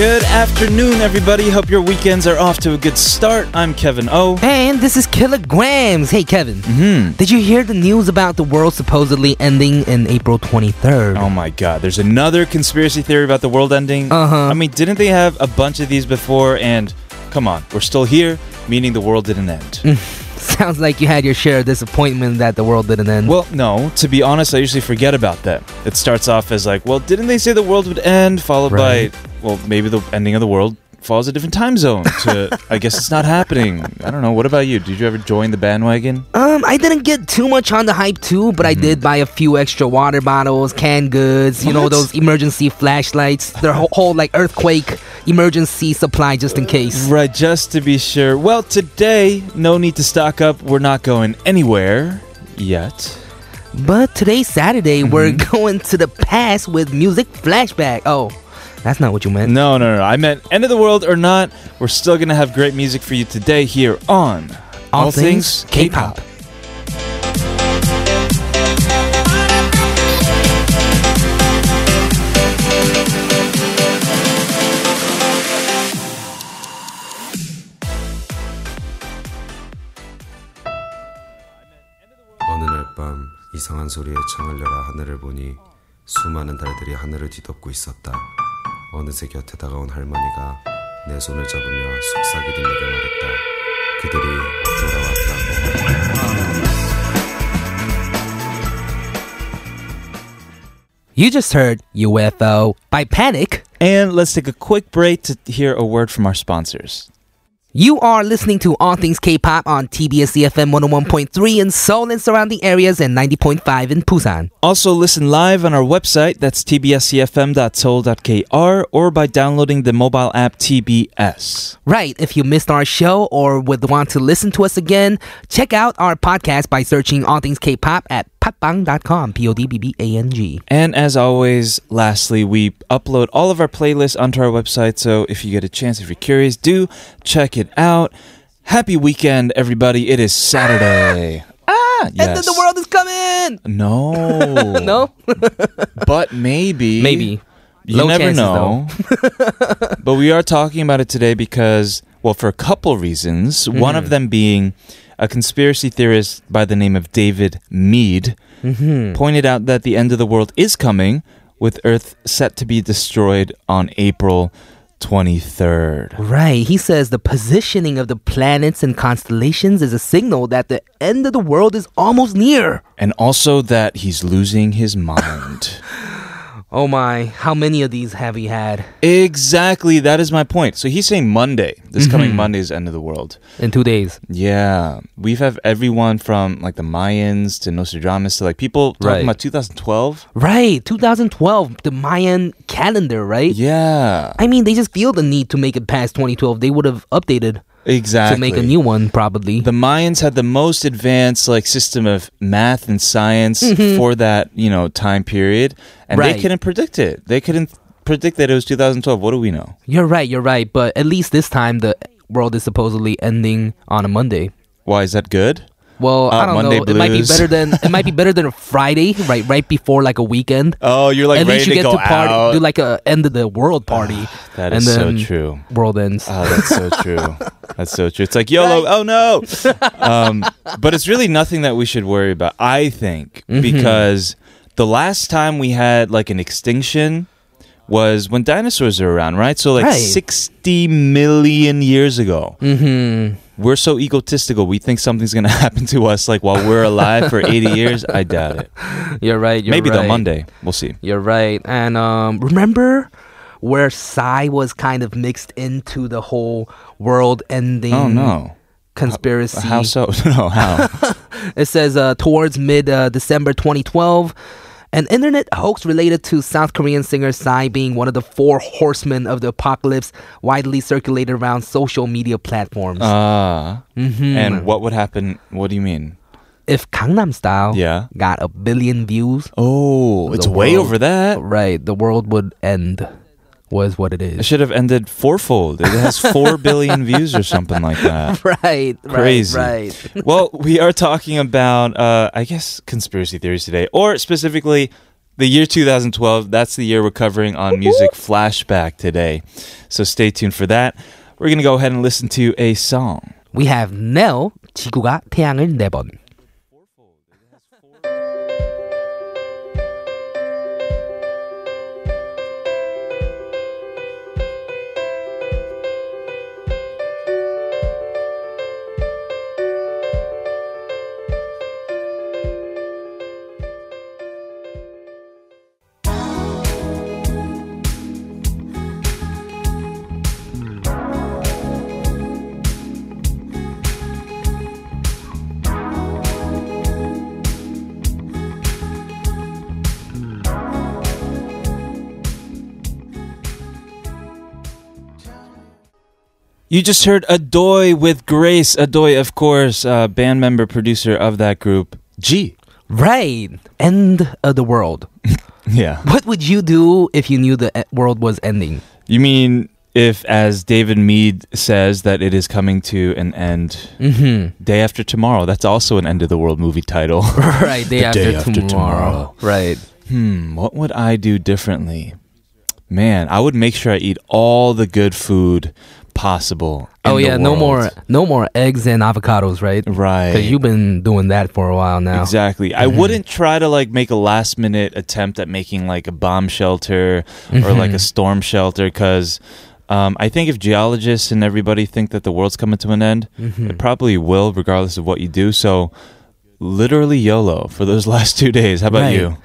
Good afternoon, everybody. Hope your weekends are off to a good start. I'm Kevin O. And this is Killagramz. Hey, Kevin. Hmm. Did you hear the news about the world supposedly ending in April 23rd? Oh my god, there's another conspiracy theory about the world ending. Uh-huh. I mean, didn't they have a bunch of these before? And come on, we're still here, meaning the world didn't end. Sounds like you had your share of disappointment that the world didn't end. Well, no, to be honest, I usually forget about that. It starts off as like, well, didn't they say the world would end? Followed Right. by, well, maybe the ending of the world follows a different time zone. To, I guess it's not happening. I don't know. What about you? Did you ever join the bandwagon? um, I didn't get too much on the hype too, but I did buy a few extra water bottles, canned goods, you know, those emergency flashlights, their whole, whole like earthquake emergency supply just in case. Right, just to be sure. Well, today, no need to stock up. We're not going anywhere yet. But today's Saturday, we're Mm-hmm. going to the past with music flashback. Oh, that's not what you meant. No, no, no. I meant end of the world or not. We're still going to have great music for you today here on All Things K-Pop. 어느 날 밤 이상한 소리에 창을 열어 하늘을 보니 수많은 달들이 하늘을 뒤덮고 있었다. 어느새 곁에 다가온 할머니가 내 손을 잡으며 속삭이듯 내게 말했다. 그들이 돌아왔다고. You just heard UFO by Panic. And let's take a quick break to hear a word from our sponsors. You are listening to All Things K-Pop on TBS EFM 101.3 in Seoul and surrounding areas and 90.5 in Busan. Also, listen live on our website, that's tbsefm.seoul.kr, or by downloading the mobile app TBS. Right, if you missed our show or would want to listen to us again, check out our podcast by searching All Things K-Pop at podbbang.com, P-O-D-B-B-A-N-G. And as always, lastly, we upload all of our playlists onto our website, so if you get a chance, if you're curious, do check it out. Happy weekend, everybody. It is Saturday. ah, yes. And then the world is coming! No. No? But maybe. Maybe. You Low never chances, know. but we are talking about it today because, well, for a couple reasons. One Mm-hmm. of them being a conspiracy theorist by the name of David Meade Mm-hmm. pointed out that the end of the world is coming, with Earth set to be destroyed on April 23rd. Right. He says the positioning of the planets and constellations is a signal that the end of the world is almost near. And also that he's losing his mind. Oh my, how many of these have we had exactly, that is my point. So he's saying Monday, this Mm-hmm. coming Monday is end of the world. in two days? Yeah, we've have everyone from like the Mayans to Nostradamus to like people talking Right. about 2012. Right, 2012, the Mayan calendar, right? Yeah, I mean, they just feel the need to make it past 2012. They would have updated exactly. to make a new one, probably. The Mayans had the most advanced like system of math and science for that you know time period, and they Mm-hmm. Couldn't predict it. They couldn't predict that it was 2012. What do we know? you're right, you're right. But at least this time, the world is supposedly ending on a Monday. Why is that good? Well, Uh, I don't Monday know. It might be better than it might be better than a Friday, right? Right before like a weekend. Oh, you're like At ready least you to get go to party, out. do like a end of the world party. that is so true. World ends. Oh, that's so true. That's so true. It's like YOLO. Oh no. Um, but it's really nothing that we should worry about. I think Mm-hmm. because the last time we had like an extinction was when dinosaurs were around, right? So like Right. 60 million years ago. hmm We're so egotistical. We think something's gonna happen to us like while we're alive for 80 years. I doubt it. You're right. You're Maybe right. the Monday. We'll see. You're right. And um, remember where Psy was kind of mixed into the whole world ending Oh no. conspiracy. How so? no, how? It says uh, towards mid uh, December 2012. An internet hoax related to South Korean singer Psy being one of the four horsemen of the apocalypse widely circulated around social media platforms. Uh, Mhm. and what would happen? What do you mean? if Gangnam Style Yeah. got a billion views, Oh, it's The way over that. right, the world would end Was what it It is. should have ended fourfold. It has four billion views or something like that. Right, Crazy. right, right. Well, we are talking about, uh, I guess, conspiracy theories today, or specifically the year 2012, that's the year we're covering on Music Flashback today. So stay tuned for that. We're going to go ahead and listen to a song. We have Nell, 지구가 태양을 네 번. You just heard Adoy with Grace. Adoy, of course, uh, band member, producer of that group. G. Right. End of the world. Yeah. What would you do if you knew the e- world was ending? You mean if, as David Meade says, that it is coming to an end Mm-hmm. day after tomorrow? That's also an end of the world movie title. Right. Day, after, day after tomorrow. tomorrow. Right. hmm, what would I do differently? Man, I would make sure I eat all the good food possible. oh yeah, no more no more eggs and avocados, right? Right. Because you've been doing that for a while now. Exactly. I wouldn't try to like make a last minute attempt at making like a bomb shelter or like a storm shelter because um, I think if geologists and everybody think that the world's coming to an end, it probably will, regardless of what you do. So, literally YOLO for those last two days. How about Right. you?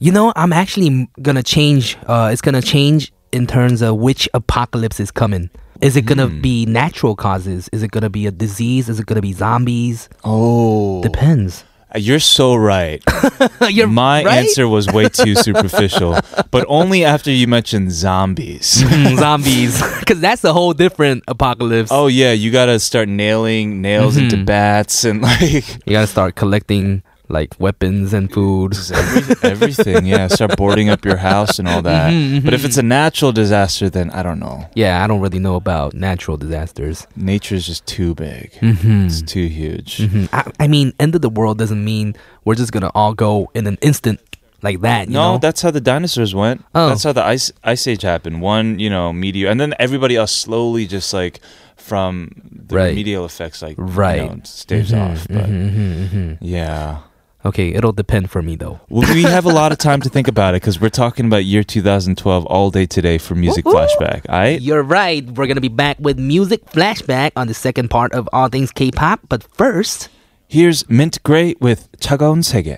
You know, I'm actually gonna change. Uh, it's gonna change in terms of which apocalypse is coming. Is it gonna Hmm. be natural causes? Is it gonna be a disease? Is it gonna be zombies? Oh, Depends. you're so right. You're My right? answer was way too superficial, but only after you mentioned zombies. Mm, zombies, because that's a whole different apocalypse. Oh yeah, you gotta start nailing nails into Mhm. bats and like You gotta start collecting like weapons and food. every, everything. Yeah, start boarding up your house and all that. Mhm, But if it's a natural disaster, then I don't know. Yeah, I don't really know about natural disasters. Nature's just too big. Mm-hmm. It's too huge. hmm I, I mean, end of the world doesn't mean we're just gonna all go in an instant like that. You No, know? that's how the dinosaurs went. Oh. That's how the ice ice age happened. One, you know, meteor, and then everybody else slowly just like from the Right. remedial effects, like Right. you know, staves Mhm, off. But mhm, mhm, mhm. yeah. Okay, it'll depend for me though. Well, we have a lot of time to think about it because we're talking about year 2012 all day today for Music Woo-hoo. Flashback. I You're right. We're gonna be back with music flashback on the second part of All Things K-pop. But first, here's Mint Gray with 차가운 세계.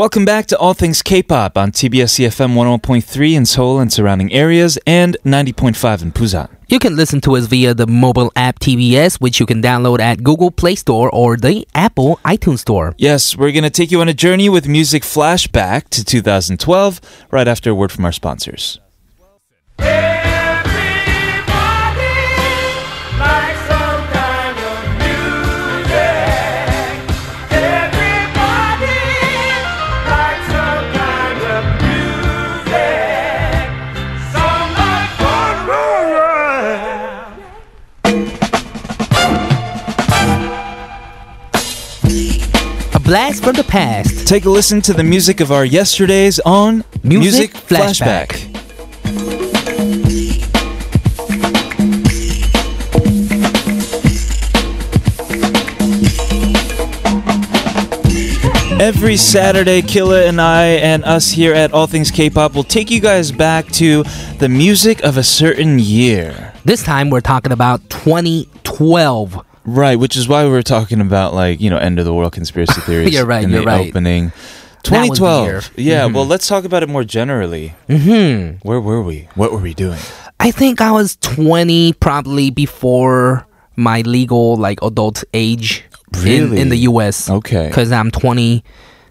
Welcome back to All Things K-pop on TBS EFM 101.3 in Seoul and surrounding areas and 90.5 in Busan. You can listen to us via the mobile app TBS, which you can download at Google Play Store or the Apple iTunes Store. Yes, we're going to take you on a journey with music flashback to 2012 right after a word from our sponsors. Blast from the past. Take a listen to the music of our yesterdays on Music Flashback. Every Saturday, Killa and I and us here at All Things K-pop will take you guys back to the music of a certain year. This time we're talking about 2012. Right, which is why we were talking about like, you know, end of the world conspiracy theories You're right, in you're the right. opening. That was the 2012. Yeah, well, let's talk about it more generally. hmm Where were we? What were we doing? I think I was 20 probably before my legal like adult age in, Really? in the US. Okay. Because I'm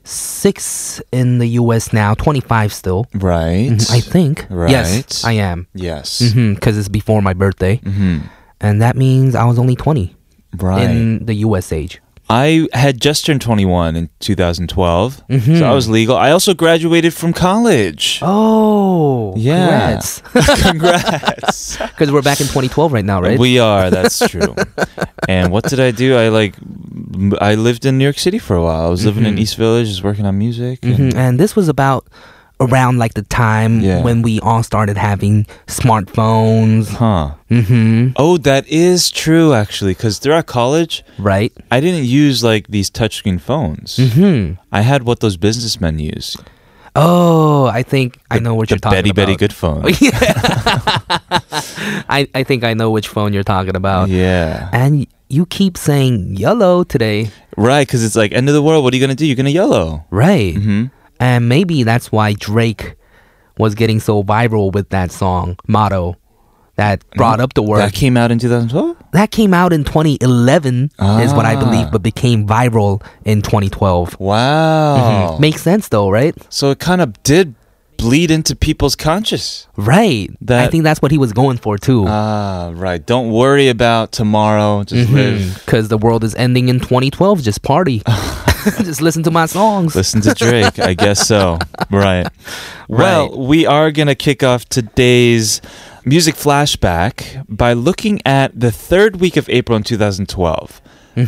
26 in the US now, 25 still. Right. Mhm, I think. Right. Yes, I am. Yes. Because it's before my birthday. hmm And that means I was only 20 Right. in the US age. I had just turned 21 in 2012, Mm-hmm. so I was legal. I also graduated from college. Oh, Yeah. Congrats. Congrats. Because we're back in 2012 right now, right? We are. That's true. and what did I do? I like, I lived in New York City for a while. I was living in East Village, just working on music. and- Mhm. And this was about around like the time Yeah. when we all started having smartphones. Huh. Mm-hmm. Oh, that is true, actually, because throughout college, Right? I didn't use like these touchscreen phones. Mm-hmm. I had what those businessmen use. Oh, I think I know what you're talking about. Betty Betty. Good phone. I, I think I know which phone you're talking about. yeah. And you keep saying yellow today. Right, because it's like end of the world. What are you gonna do? You're gonna yellow. Right. hmm And maybe that's why Drake was getting so viral with that song, Motto, that brought up the word. That came out in 2012. That came out in 2011, is what I Ah. believe, but became viral in 2012. Wow. Makes sense though, right? So it kind of did bleed into people's conscious. Right. I think that's what he was going for too. Ah, right. Don't worry about tomorrow. Just live. Because the world is ending in 2012. Just party. just listen to my songs. Listen to Drake. I guess so. Right. Well, we are going to kick off today's music flashback by looking at the third week of April in 2012,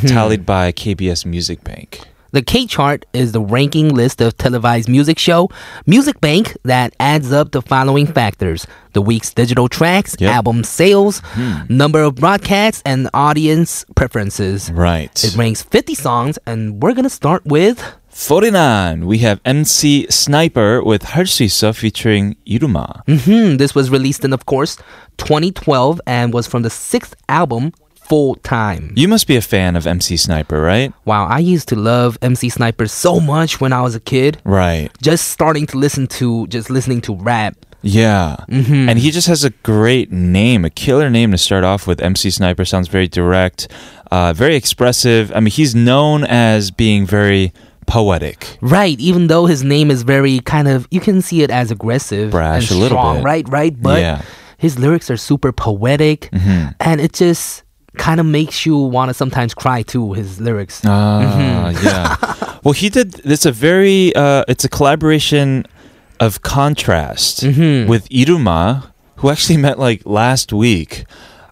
tallied by KBS Music Bank. The K chart is the ranking list of televised music show, music bank that adds up the following factors the week's digital tracks, yep. album sales, hmm. number of broadcasts, and audience preferences. Right. It ranks 50 songs, and we're going to start with. 49. We have MC Sniper with Harsisa featuring Yiruma. Mm-hmm. This was released in, of course, 2012 and was from the sixth album, Full Time. You must be a fan of MC Sniper, right? Wow, I used to love MC Sniper so much when I was a kid. Right. Just starting to listen to, just listening to rap. Yeah. And he just has a great name, a killer name to start off with. MC Sniper sounds very direct, uh, very expressive. I mean, he's known as being very poetic. Right, even though his name is very kind of, you can see it as aggressive Brash, and a little bit. right? Right, but Yeah. his lyrics are super poetic, and it just kind of makes you want to sometimes cry too. His lyrics. Ah, yeah. well, he did. It's a very. Uh, it's a collaboration of contrast with Yiruma, who actually met like last week.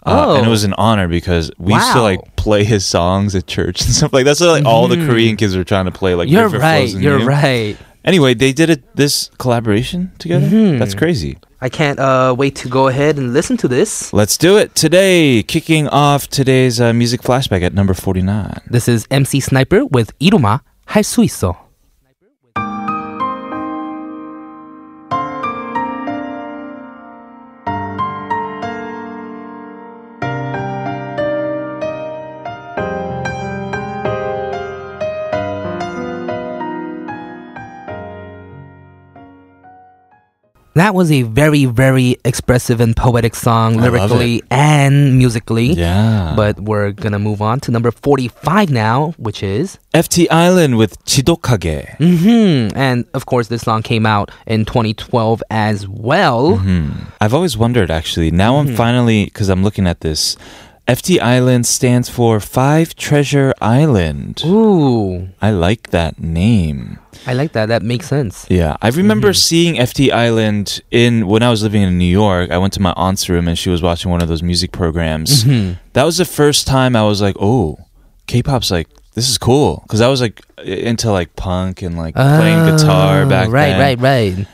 Uh, and it Oh. was an honor because we used to like play his songs at church and stuff like that's what like all the Korean kids were trying to play like you're River right. You're You. right. Anyway, they did it this collaboration together. Mm-hmm. That's crazy. I can't uh, wait to go ahead and listen to this. Let's do it today. Kicking off today's uh, music flashback at number 49. This is MC Sniper with Yiruma 할 있어. That was a very, very expressive and poetic song lyrically and musically. Yeah. But we're going to move on to number 45 now, which is FT Island with Chidokage. Mm-hmm. And of course, this song came out in 2012 as well. Mm-hmm. I've always wondered, actually. Now mm-hmm. I'm finally, because I'm looking at this. FT Island stands for Five Treasure Island. Ooh, I like that name. I like that. That makes sense. Yeah, I remember Mm-hmm. seeing FT Island in when I was living in New York. I went to my aunt's room and she was watching one of those music programs. Mm-hmm. That was the first time I was like, "Oh, K-pop's like this is cool." Because I was like into like punk and like playing guitar Oh, back right, then. right, right. Right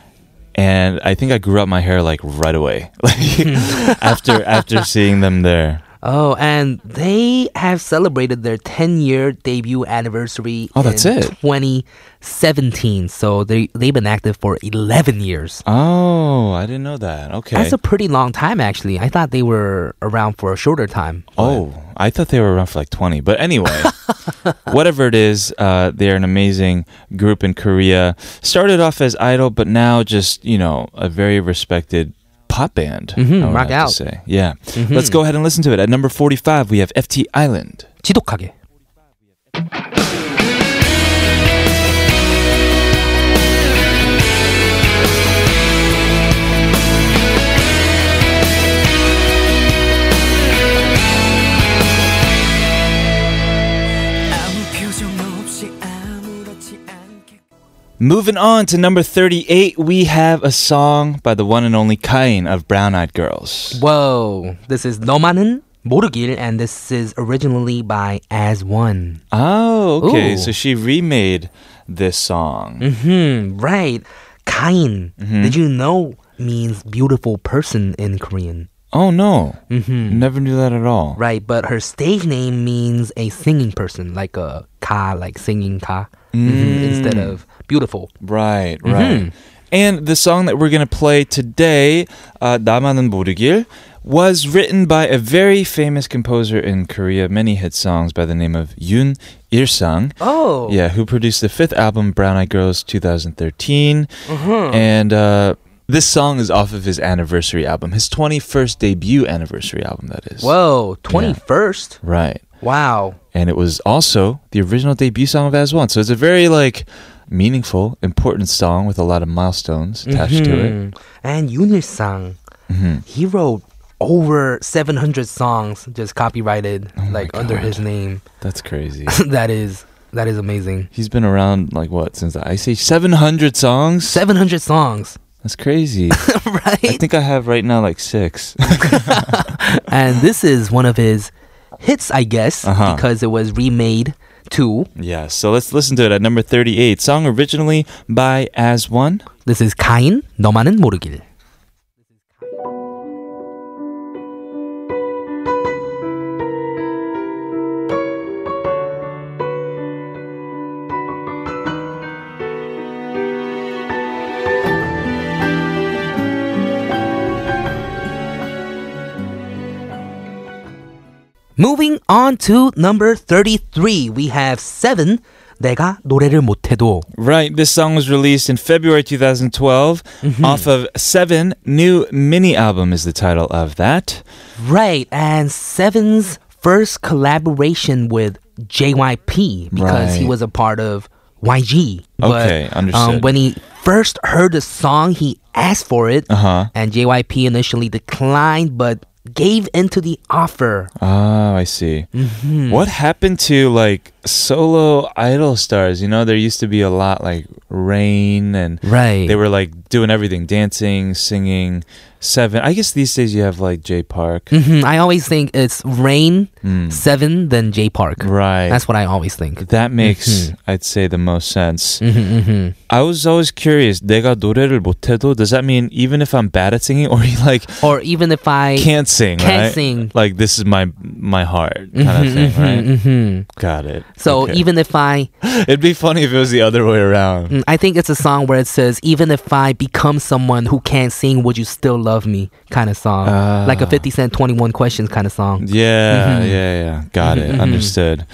and I think I grew up my hair like right away, like after after seeing them there. Oh, and they have celebrated their 10 year debut anniversary. Oh, that's in it. 2017. So they, they've been active for 11 years. Oh, I didn't know that. Okay. That's a pretty long time, actually. I thought they were around for a shorter time. Oh, I thought they were around for like 20. But anyway, whatever it is, uh, they're an amazing group in Korea. Started off as idol, but now just, you know, a very respected pop band. Mhm, I would rock have out. To say. Yeah. Let's go ahead and listen to it. At number 45, we have FT Island. 지독하게. Moving on to number 38, we have a song by the one and only Gain of Brown Eyed Girls. Whoa, this is 너만은 모르길, and this is originally by As One. Oh, okay. Ooh. So she remade this song. Mm-hmm, right. Gain, mm-hmm. did you know, means beautiful person in Korean. Oh no, mm-hmm. never knew that at all. Right, but her stage name means a singing person, like a ka, like singing ka mm. Mm-hmm, instead of beautiful. Right, mm-hmm. right. And the song that we're going to play today, uh, 나만은 모르길, was written by a very famous composer in Korea, many hit songs by the name of Yoon Il-sang. Oh. Yeah, who produced the fifth album, Brown Eyed Girls, 2013. Mm-hmm. Uh-huh. And, uh, this song is off of his anniversary album, his 21st debut anniversary album, that is. Whoa, 21st? Yeah. Right. Wow. And it was also the original debut song of As One. So it's a very, like, meaningful, important song with a lot of milestones attached to it. Mhm. And Yoon sang Mhm. he wrote over 700 songs just copyrighted like under his name. That's crazy. that is that is amazing. He's been around, like, what, since the Ice Age? 700 songs? 700 songs, That's crazy. Right? I think I have right now, like, six. and this is one of his hits, I guess, uh-huh. because it was remade too. Yeah, so let's listen to it at number 38. Song originally by As One. This is Gain, 너만은 모르길. Moving on to number 33, we have 7. 내가 노래를 못해도. Right, this song was released in February 2012 off of Seven. New mini album is the title of that. Right, and Seven's first collaboration with JYP because he Right. was a part of YG. But, Okay, understood. Um, when he first heard the song, he asked for it, Uh huh. and JYP initially declined, but gave into the offer. Oh, I see. Mm-hmm. What happened to like solo idol stars you know there used to be a lot like rain and right. they were like doing everything dancing singing seven. I guess these days you have like Jay Park. Mm-hmm. i always think it's rain mm. seven then Jay Park. Right. That's what i always think. That mm-hmm. makes mm-hmm. i'd say the most sense. Mm-hmm, mm-hmm, i was always curious 내가 노래를 못해도 does that mean even if i'm bad at singing or like or even if i can't sing can't right? sing. Like this is my my heart mm-hmm, kind of thing right? got it. So Okay. even if I it'd be funny if it was the other way around. Mm, I think it's a song where it says, "Even if I become someone who can't sing, would you still love me?" Kind of song, Ah. like a Fifty Cent Twenty One Questions kind of song. Yeah, yeah, yeah. Got it. Understood.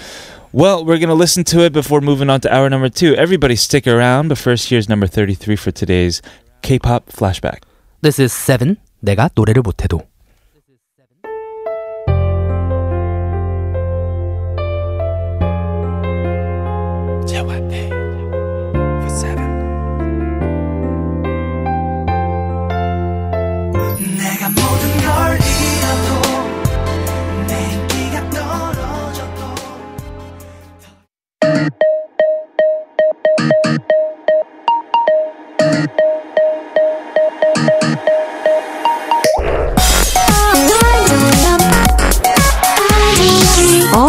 Well, we're gonna listen to it before moving on to hour number two. Everybody, stick around. But first, here's number thirty-three for today's K-pop flashback. This is Seven. 내가 노래를 못해도.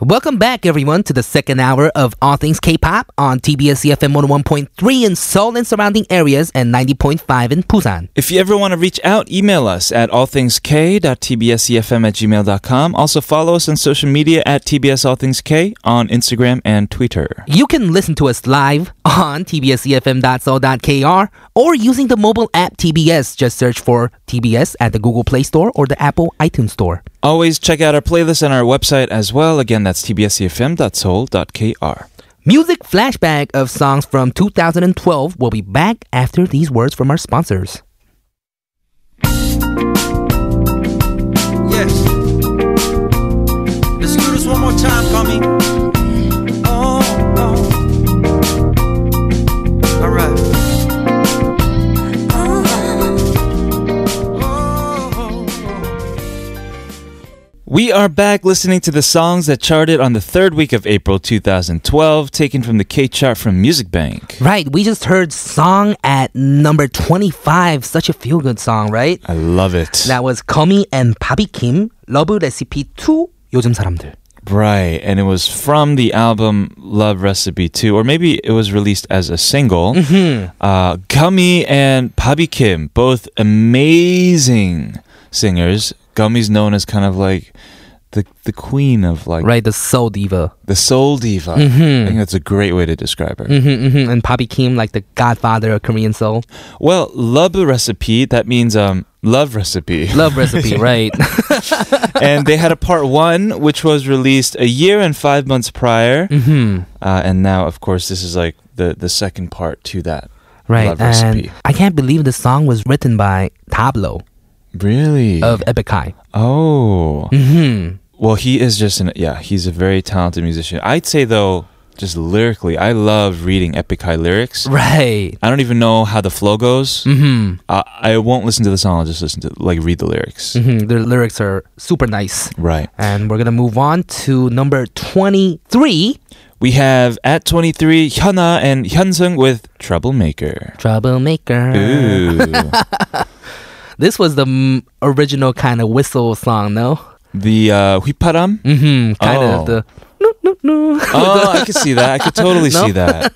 Welcome back, everyone, to the second hour of All Things K-pop on TBS EFM 101.3 in Seoul and surrounding areas and 90.5 in Busan. If you ever want to reach out, email us at allthingsk.tbsefm at gmail.com. Also follow us on social media at TBS All Things K on Instagram and Twitter. You can listen to us live on tbsefm.so.kr or using the mobile app TBS. Just search for TBS at the Google Play Store or the Apple iTunes Store. Always check out our playlist on our website as well. Again, that's tbsefm.soul.kr. Music flashback of songs from 2012 will be back after these words from our sponsors. Yes. Let's do this one more time, Tommy. We are back listening to the songs that charted on the third week of April 2012, taken from the K chart from Music Bank. Right, we just heard Song at number 25. Such a feel good song, right? I love it. That was Gummy and Bobby Kim, Love Recipe 2, 요즘 사람들. Right, and it was from the album Love Recipe 2, or maybe it was released as a single. Mm-hmm. Uh, Gummy and Bobby Kim, both amazing singers Gummy's known as kind of like the the queen of like Right, the soul diva. the soul diva. I think that's a great way to describe her. hmm hmm And Bobby Kim, like the godfather of Korean soul. Well, love the recipe that means um love recipe. Love recipe, right? and they had a part one, which was released a year and five months prior. hmm Uh, and now, of course, this is like the the second part to that. Right, Love Recipe. and I can't believe the song was written by Tablo Really? of Epic High. oh. hmm Well, he is just an yeah. He's a very talented musician. I'd say though, just lyrically, I love reading Epic High lyrics. Right. I don't even know how the flow goes. hmm Uh, I won't listen to the song. I'll just listen to like read the lyrics. hmm The lyrics are super nice. Right. And we're gonna move on to number 23, We have at 23 Hyuna and Hyunseung with Troublemaker. Troublemaker. Ooh. This was the m- original kind of whistle song, no? The uh, Huiparam? Mm-hmm. Kind oh. of the. No, no, no. Oh, I could see that. I could totally see that.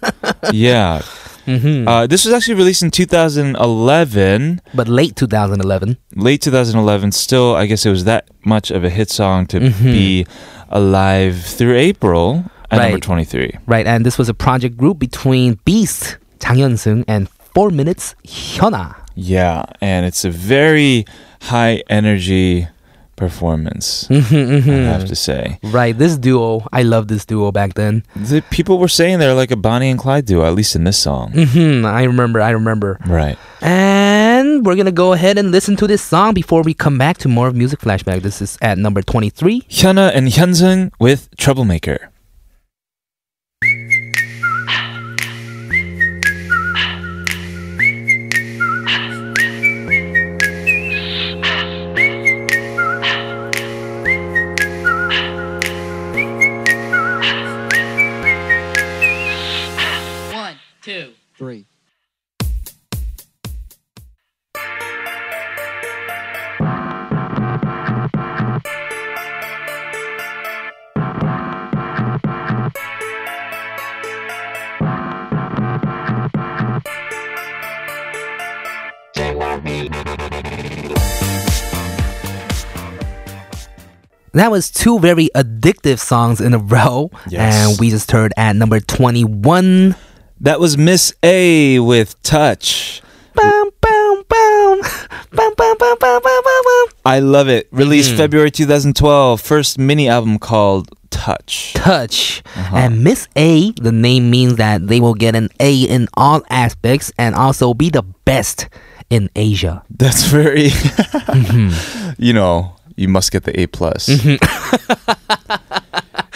Yeah. Mm-hmm. Uh, this was actually released in 2011. But late 2011. Late 2011. Still, I guess it was that much of a hit song to mm-hmm. be alive through April at right. number 23. Right, and this was a project group between Beast, Jang Hyun-seung, and 4 Minutes, Hyuna. Yeah, and it's a very high energy performance. Mm-hmm, I have to say, Right, this duo, I love this duo back then. the people were saying they're like a Bonnie and Clyde duo, at least in this song. hmm I remember, I remember. Right. And we're gonna go ahead and listen to this song before we come back to more of Music Flashback. This is at number 23. Hyuna and Hyunseung with Troublemaker. That was two very addictive songs in a row. Yes. And we just heard at number 21. That was Miss A with Touch. Bum, bum, bum. I love it. Released Mhm. February 2012. First mini album called Touch. Touch. Uh-huh. And Miss A, the name means that they will get an A in all aspects and also be the best in Asia. That's very, Mm-hmm. you know, you must get the A plus.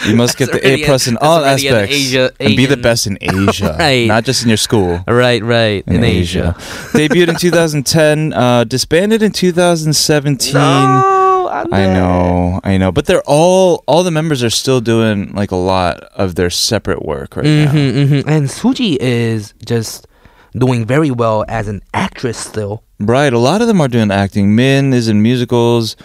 you must get the A plus in all aspects Asia- and be the best in Asia, Right. not just in your school. Right, right. In, Asia. Debuted in 2010, uh, disbanded in 2017. No, I know, I know, but they're all all the members are still doing like a lot of their separate work right now. hmm hmm And Suzy is just doing very well as an actress still. Right. A lot of them are doing acting. Min is in musicals.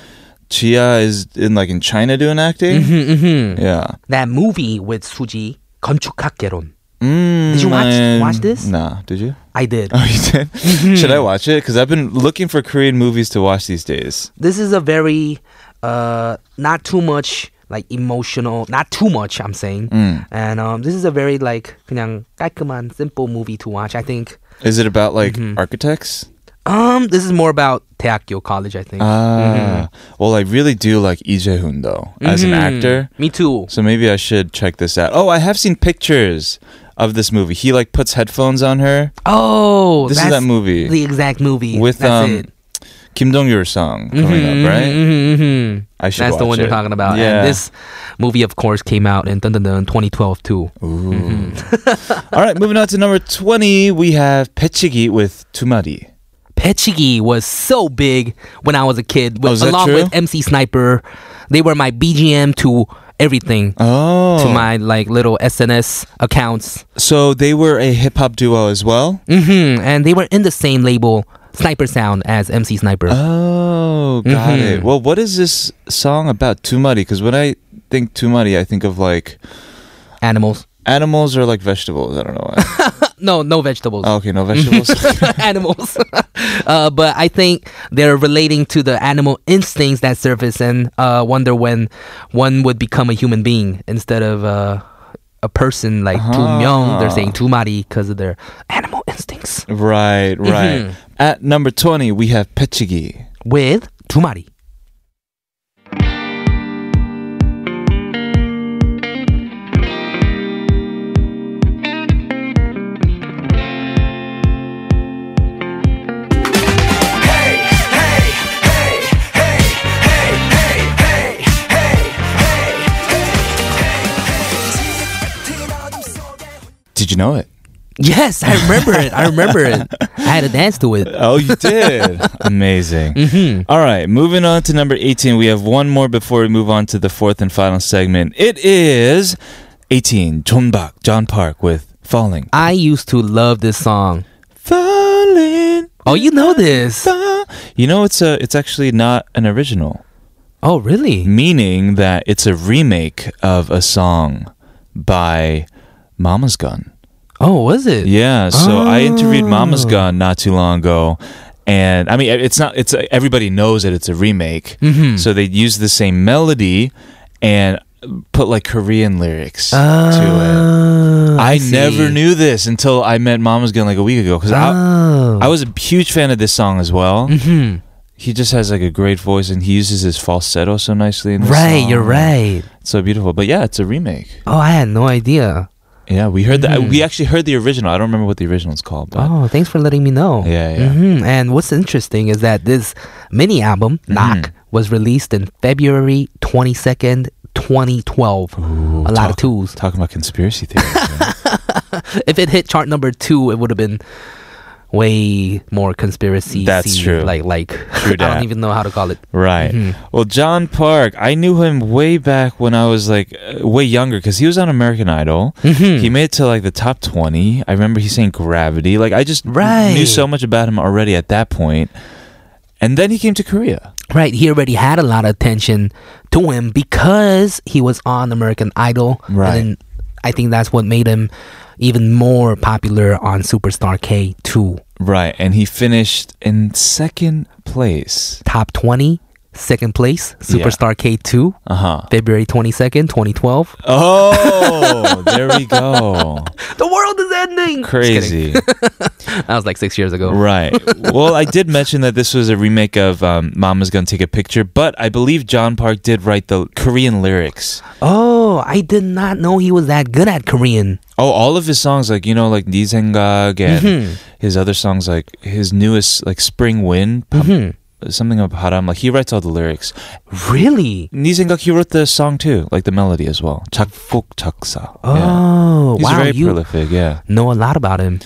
Jia is in like in China doing acting. Mm-hmm, mm-hmm. Yeah, that movie with Suzy, 건축학개론. Mm, did you watch watch this? Nah, did you? I did. Oh, you did. Mm-hmm. Should I watch it? Because I've been looking for Korean movies to watch these days. This is a very, uh, not too much like emotional, not too much. I'm saying, mm. and um, this is a very like 그냥 깔끔한 simple movie to watch. I think. Is it about like mm-hmm. architects? Um, this is more about Taekyo College, I think. Ah, mm-hmm. well, I really do like Lee though as mm-hmm. an actor. Me too. So maybe I should check this out. Oh, I have seen pictures of this movie. He like puts headphones on her. Oh, this is that movie. The exact movie with that's um. It. Kim Dong-ryul song coming mm-hmm, up, right? Mm-hmm, mm-hmm, I should. That's the one it. you're talking about. Yeah. And this movie, of course, came out in dun, dun, dun, 2012 too. Mm-hmm. All right, moving on to number 20, we have Baechigi with Tumari. Baechigi was so big when I was a kid, Oh, with, that along true? with MC Sniper. They were my BGM to everything. Oh. To my like little SNS accounts, So they were a hip hop duo as well? hmm and they were in the same label, Sniper Sound, as MC Sniper. Oh, got Mhm. it. Well, what is this song about? Tumari? Because when I think Tumari, I think of like Animals. Animals are like vegetables. I don't know why. no, no vegetables. Oh, okay, no vegetables. Animals. uh, but I think they're relating to the animal instincts that surface and uh, wonder when one would become a human being instead of uh, a person like uh-huh. They're saying Tumari because of their animal instincts. Right, right. Mm-hmm. At number 20, we have Baechigi. With Tumari. Did you know it? Yes, I remember it. I remember it. I had a dance to it. Oh, you did. Amazing. Mhm. All right, moving on to number 18. We have one more before we move on to the fourth and final segment. It is 18, John John Park with Falling. I used to love this song. Falling. Oh, you know this. You know, it's a, it's actually not an original, Oh, really? meaning that it's a remake of a song by Mama's Gun. Oh, was it? Yeah, so I interviewed Mama's Oh. Gun not too long ago, and I mean, it's not. It's everybody knows that it's a remake, Mhm. so they use the same melody and put like Korean lyrics to it. Oh, I, never knew this until I met Mama's Gun like a week ago because Oh. I, I was a huge fan of this song as well. Mhm. He just has like a great voice and he uses his falsetto so nicely Right, song. you're right. It's so beautiful. But yeah, it's a remake. Oh, I had no idea. Yeah, we heard that. Mhm. We actually heard the original. I don't remember what the original is called, but Oh, thanks for letting me know. Yeah, yeah. hmm And what's interesting is that this mini album, Mm-hmm. Knock, was released in February 22nd, 2012. Ooh, A lot of talk- twos. Talking about conspiracy theories. If it hit chart number two, it would have been way more conspiracy. That's true. Like, like True I don't even know how to call it. right. Mhm. Well, John Park, I knew him way back when I was like uh, way younger because he was on American Idol. Mhm. He made it to like the top 20. I remember he saying Gravity. Like, I just Right. knew so much about him already at that point. And then he came to Korea. Right, he already had a lot of attention to him because he was on American Idol. Right. And then I think that's what made him even more popular on Superstar K 2. Right. And he finished in second place. Top 20, second place, Yeah. Superstar K 2, Uh huh. February 22nd, 2012. Oh, there we go. The world is ending! Just kidding. Crazy. That was like six years ago. Right. Well, I did mention that this was a remake of um, Mama's Gonna Take a Picture, but I believe John Park did write the Korean lyrics. Oh, I did not know he was that good at Korean. Oh, all of his songs, like, you know, like 네 생각 and Mhm. his other songs, like his newest, like Spring Wind, Mhm. something of Haram, like he writes all the lyrics. Really? 네 생각, he wrote the song too, like the melody as well. 작곡, 작사. yeah. Oh, He's wow. very you prolific, yeah. know a lot about him.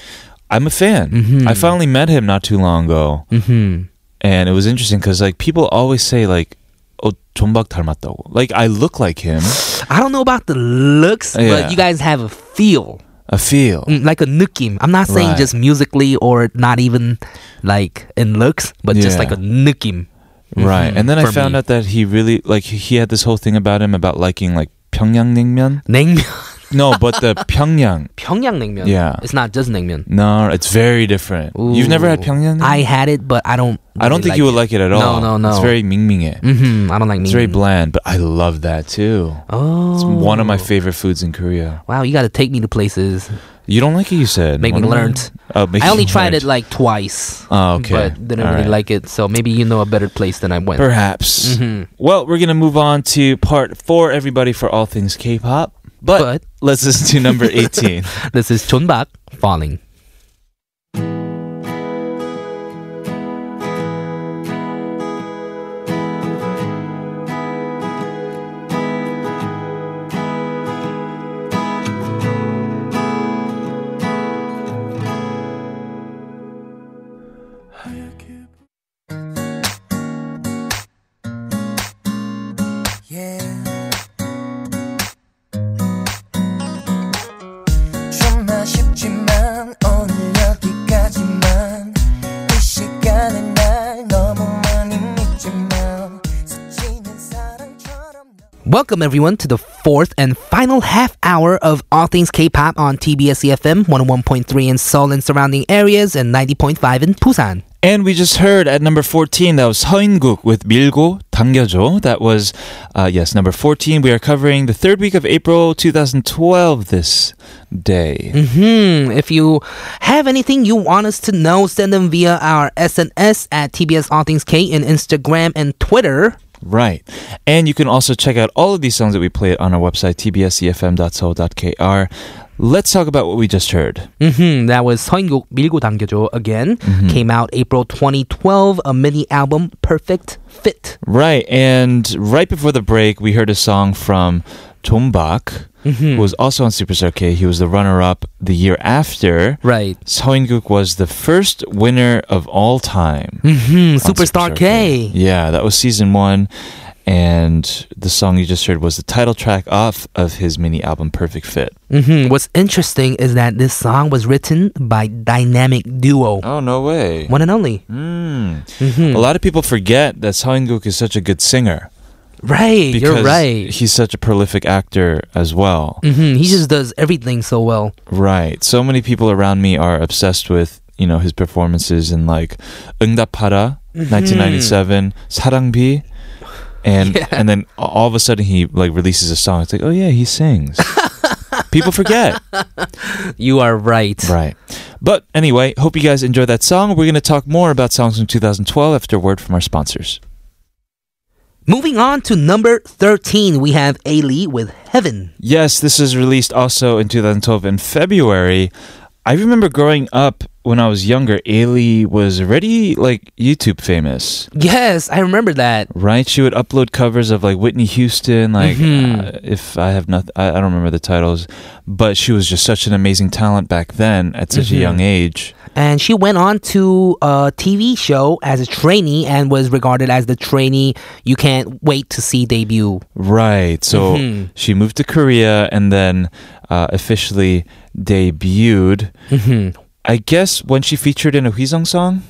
I'm a fan. Mhm. I finally met him not too long ago. hmm and it was interesting because like people always say like oh 존박 닮았다고 like I look like him I don't know about the looks, Yeah. but you guys have a feel. a feel. Mm, like a nukim i'm not saying right. just musically or not even like in looks but yeah. just like a nukim right. Mm, and then i found me. out that he really like he had this whole thing about him about liking like pyongyang naengmyeon? no, but the Pyongyang. Pyongyang naengmyeon. Yeah. It's not just naengmyeon. No, it's very different. Ooh. You've never had Pyongyang? I had it, but I don't. Really I don't think like you would it. like it at all. No, no, no. It's very mingminge. Mm-hmm. I don't like mingminge. It's very bland, but I love that too. Oh. It's one of my oh. favorite foods in Korea. Wow, you got to take me to places. You don't like it, you said. Make me learn. Oh, I only tried learned. it like twice. Oh, okay. But didn't all really right. like it. So maybe you know a better place than I went. Perhaps. Mm-hmm. Well, we're going to move on to part four, everybody, for all things K pop. But, But- let's listen to number eighteen. This is John Park falling. Welcome everyone to the fourth and final half hour of All Things K-pop on TBS EFM 101.3 in Seoul and surrounding areas and 90.5 in Busan. And we just heard at number 14, that was 서인국 with 밀고 당겨줘. That was, uh, yes, number 14. We are covering the third week of April 2012 this day. Hmm. If you have anything you want us to know, send them via our SNS at TBS All Things K in Instagram and Twitter. Right. And you can also check out all of these songs that we played on our website, tbsefm.seoul.kr. Let's talk about what we just heard. Mm-hmm. That was 서인국 밀고 당겨줘 again. Mm-hmm. Came out April 2012, a mini album, Perfect Fit. Right. And right before the break, we heard a song from John Park, who was also on Superstar K. He was the runner up the year after. Right. Seo In-guk was the first winner of all time. hmm on Superstar K. Yeah, that was season one. And the song you just heard was the title track off of his mini album Perfect Fit. hmm What's interesting is that this song was written by dynamic duo, Oh, no way. one and only. Mm. Mhm. A lot of people forget that Seo In-guk is such a good singer. Right, Because you're right. He's such a prolific actor as well. hmm He just does everything so well. Right. So many people around me are obsessed with, you know, his performances in like 응답하라, Mm-hmm. 1997, 사랑비, and Yeah. and then all of a sudden he like releases a song. It's like, oh yeah, he sings. people forget. You are right. Right. But anyway, hope you guys enjoy that song. We're going to talk more about songs from 2012 after a word from our sponsors. Moving on to number 13, we have Ailee with Heaven. Yes, this is released also in 2012 in February. I remember growing up when I was younger, Ailee was already like YouTube famous. Yes, I remember that. Right, she would upload covers of like Whitney Houston, like Mhm. uh, if I have nothing, I, I don't remember the titles, but she was just such an amazing talent back then at such a Mhm. young age. And she went on to a TV show as a trainee and was regarded as the trainee you can't wait to see debut. Right, so Mhm. she moved to Korea and then uh, officially debuted. Mhm. I guess when she featured in a Wheesung song.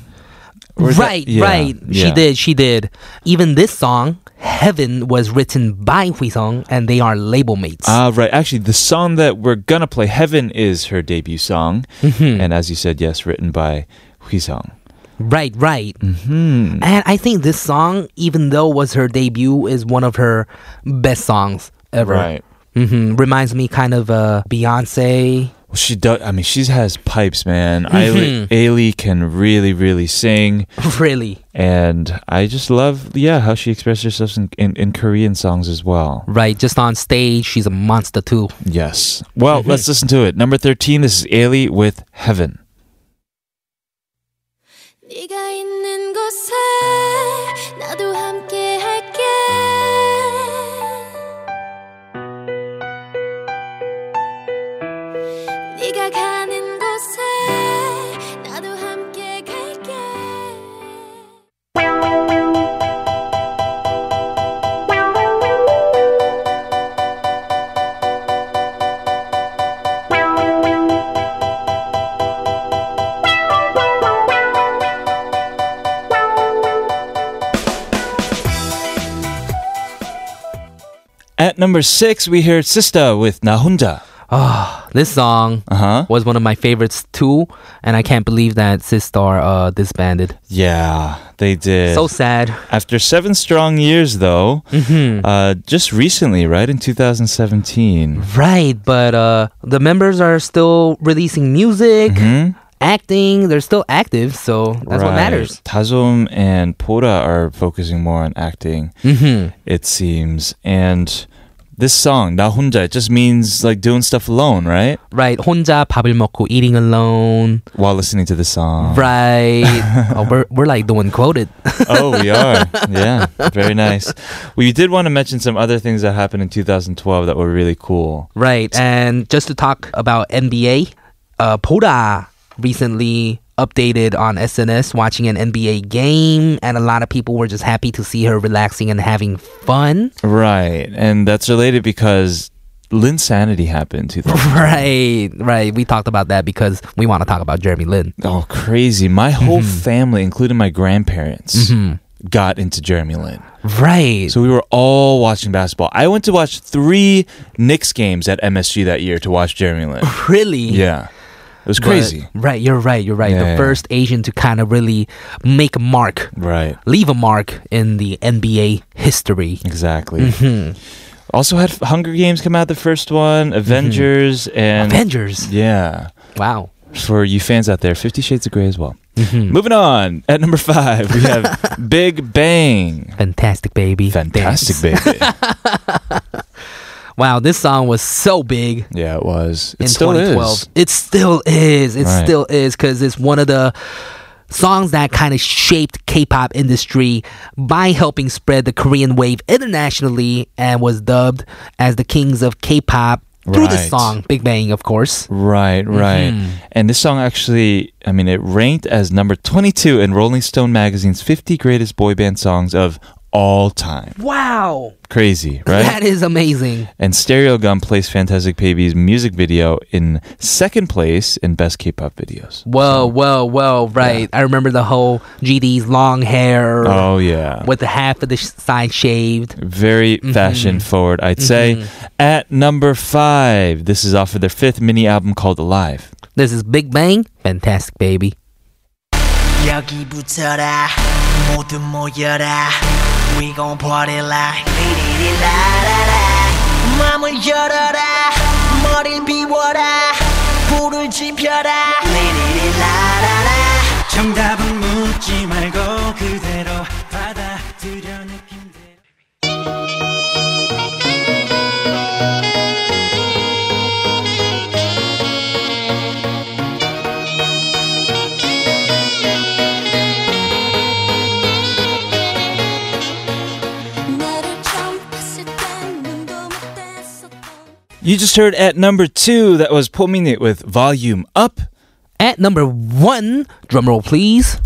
Or is that- Right, yeah, right. She did, she did. Even this song, Heaven, was written by Wheesung, and they are label mates. Ah, right. Actually, the song that we're gonna play, "Heaven," is her debut song, Mhm. and as you said, yes, written by Wheesung. Right, right. Hmm. And I think this song, even though it was her debut, is one of her best songs ever. Right. hmm Reminds me kind of uh, Beyonce. Well, she does. I mean, she has pipes, man. mm Ailee can really, really sing. Really. And I just love, yeah, how she expresses herself in, in, in Korean songs as well. Right. Just on stage, she's a monster too. Yes. Well, mm-hmm. let's listen to it. Number 13, this is Ailee with Heaven. 네가 있는 곳에 나도 함께 할게 네가 가는 곳에 나도 함께 갈게 At number six, we heard Sistar with Na Honja. Ah, this song Uh huh. was one of my favorites too, and I can't believe that Sistar uh, disbanded. Yeah, they did. So sad. After seven strong years, though, hmm uh, just recently, right in 2017. Right, but uh, the members are still releasing music, Mhm. acting. They're still active, so that's what matters. Dasom and Bora are focusing more on acting, hmm it seems. And this song 나 혼자 it just means like doing stuff alone, right? Right. 혼자 밥을 먹고 eating alone while listening to the song. Right. oh, we're we're like the one quoted. oh, we are. Yeah. Very nice. We did want to mention some other things that happened in 2012 that were really cool. Right. And just to talk about NBA, uh Bora recently updated on SNS watching an NBA game, and a lot of people were just happy to see her relaxing and having fun. Right. And that's related because Lin Sanity happened in 2012. Right, right. We talked about that because we want to talk about Jeremy Lin. Oh, crazy. My whole mm-hmm. family, including my grandparents, mm-hmm. got into Jeremy Lin. Right. So we were all watching basketball. I went to watch three Knicks games at MSG that year to watch Jeremy Lin. really? Yeah. It was But- crazy. right, you're right, you're right. Yeah, the first Asian to kind of really make a mark, Right. leave a mark in the NBA history. Exactly. Mhm. Also had Hunger Games come out the first one, Avengers and Avengers. Yeah. Wow. For you fans out there, 50 Shades of Grey as well. Mhm. Moving on. At number 5, we have Big Bang. Fantastic baby. Fantastic Dance. baby. Wow, this song was so big Yeah, it was. It in still 2012. is. It still is. It Right. still is because it's one of the songs that kind of shaped K-pop industry by helping spread the Korean wave internationally and was dubbed as the kings of K-pop through the song Big Bang, of course. Right, right. Mhm. And this song actually, I mean, it ranked as number 22 in Rolling Stone magazine's 50 greatest boy band songs of all time. Wow. Crazy, right? That is amazing. And Stereogum placed Fantastic Baby's music video in second place in best K-pop videos. Whoa, whoa, whoa! Right, yeah. I remember the whole GD's long hair. Oh yeah, with the half of the side shaved. Very mm-hmm. fashion forward, I'd mm-hmm. say. At number five, this is off of their fifth mini album called Alive. This is Big Bang, Fantastic Baby. 여기 붙어라 모두 모여라 We gon' party like 리리리라라라 맘을 열어라 머리를 비워라 불을 지펴라 리리리라라라 You just heard at number two, that was 4Minute with Volume Up. At number one, drumroll please,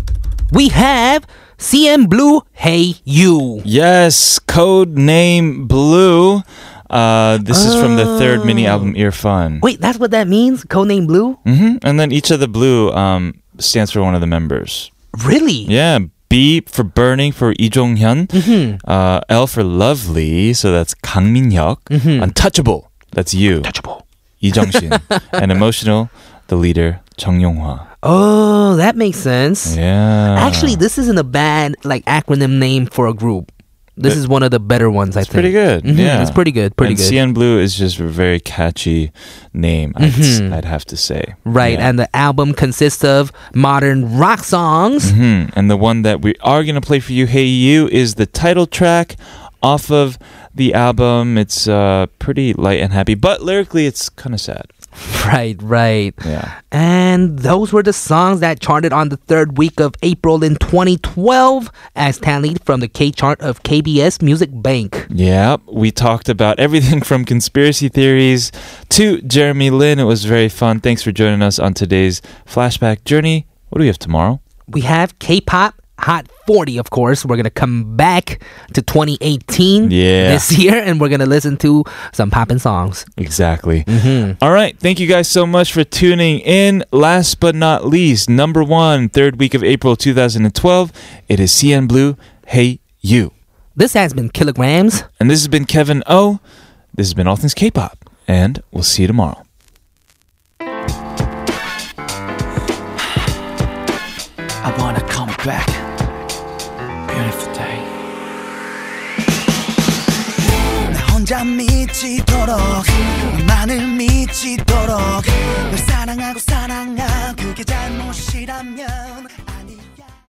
we have CN Blue Hey You. Yes, code name Blue. Uh, this is from the third mini album Ear Fun. Wait, that's what that means? Codename Blue? hmm And then each of the blue um, stands for one of the members. Really? Yeah, B for Burning for Lee Jong-hyun. Mm-hmm. Uh, L for Lovely, so that's Kang Min-hyuk. Mhm. Untouchable, that's you. Touchable. Lee Jung-shin. and Emotional, the leader, Chung Yong-hwa. Oh, that makes sense. Yeah. Actually, this isn't a bad like acronym name for a group. This It- is one of the better ones, I It's think. pretty good. Mhm, Yeah, it's pretty good. Pretty and good. CN Blue is just a very catchy name. I'd, Mhm. I'd have to say. Right, Yeah. and the album consists of modern rock songs. Mhm. And the one that we are going to play for you, Hey You, is the title track off of the album. It's uh, pretty light and happy, but lyrically, it's kind of sad. Right, right. Yeah. And those were the songs that charted on the third week of April in 2012 as tallied from the K chart of KBS Music Bank. Yeah, we talked about everything from conspiracy theories to Jeremy Lin. It was very fun. Thanks for joining us on today's flashback journey. What do we have tomorrow? We have K-pop Hot 40, of course. We're going to come back to 2018 Yeah. this year and we're going to listen to some poppin' songs. Exactly. Mhm. All right. Thank you guys so much for tuning in. Last but not least, number one, third week of April 2012, it is CN Blue. Hey, you. This has been Killagramz. And this has been Kevin O. This has been All Things K-pop, and we'll see you tomorrow. I wanna come back. 혼자 미치도록 너만을 미치도록. 널 사랑하고 사랑하고 그게 잘못이라면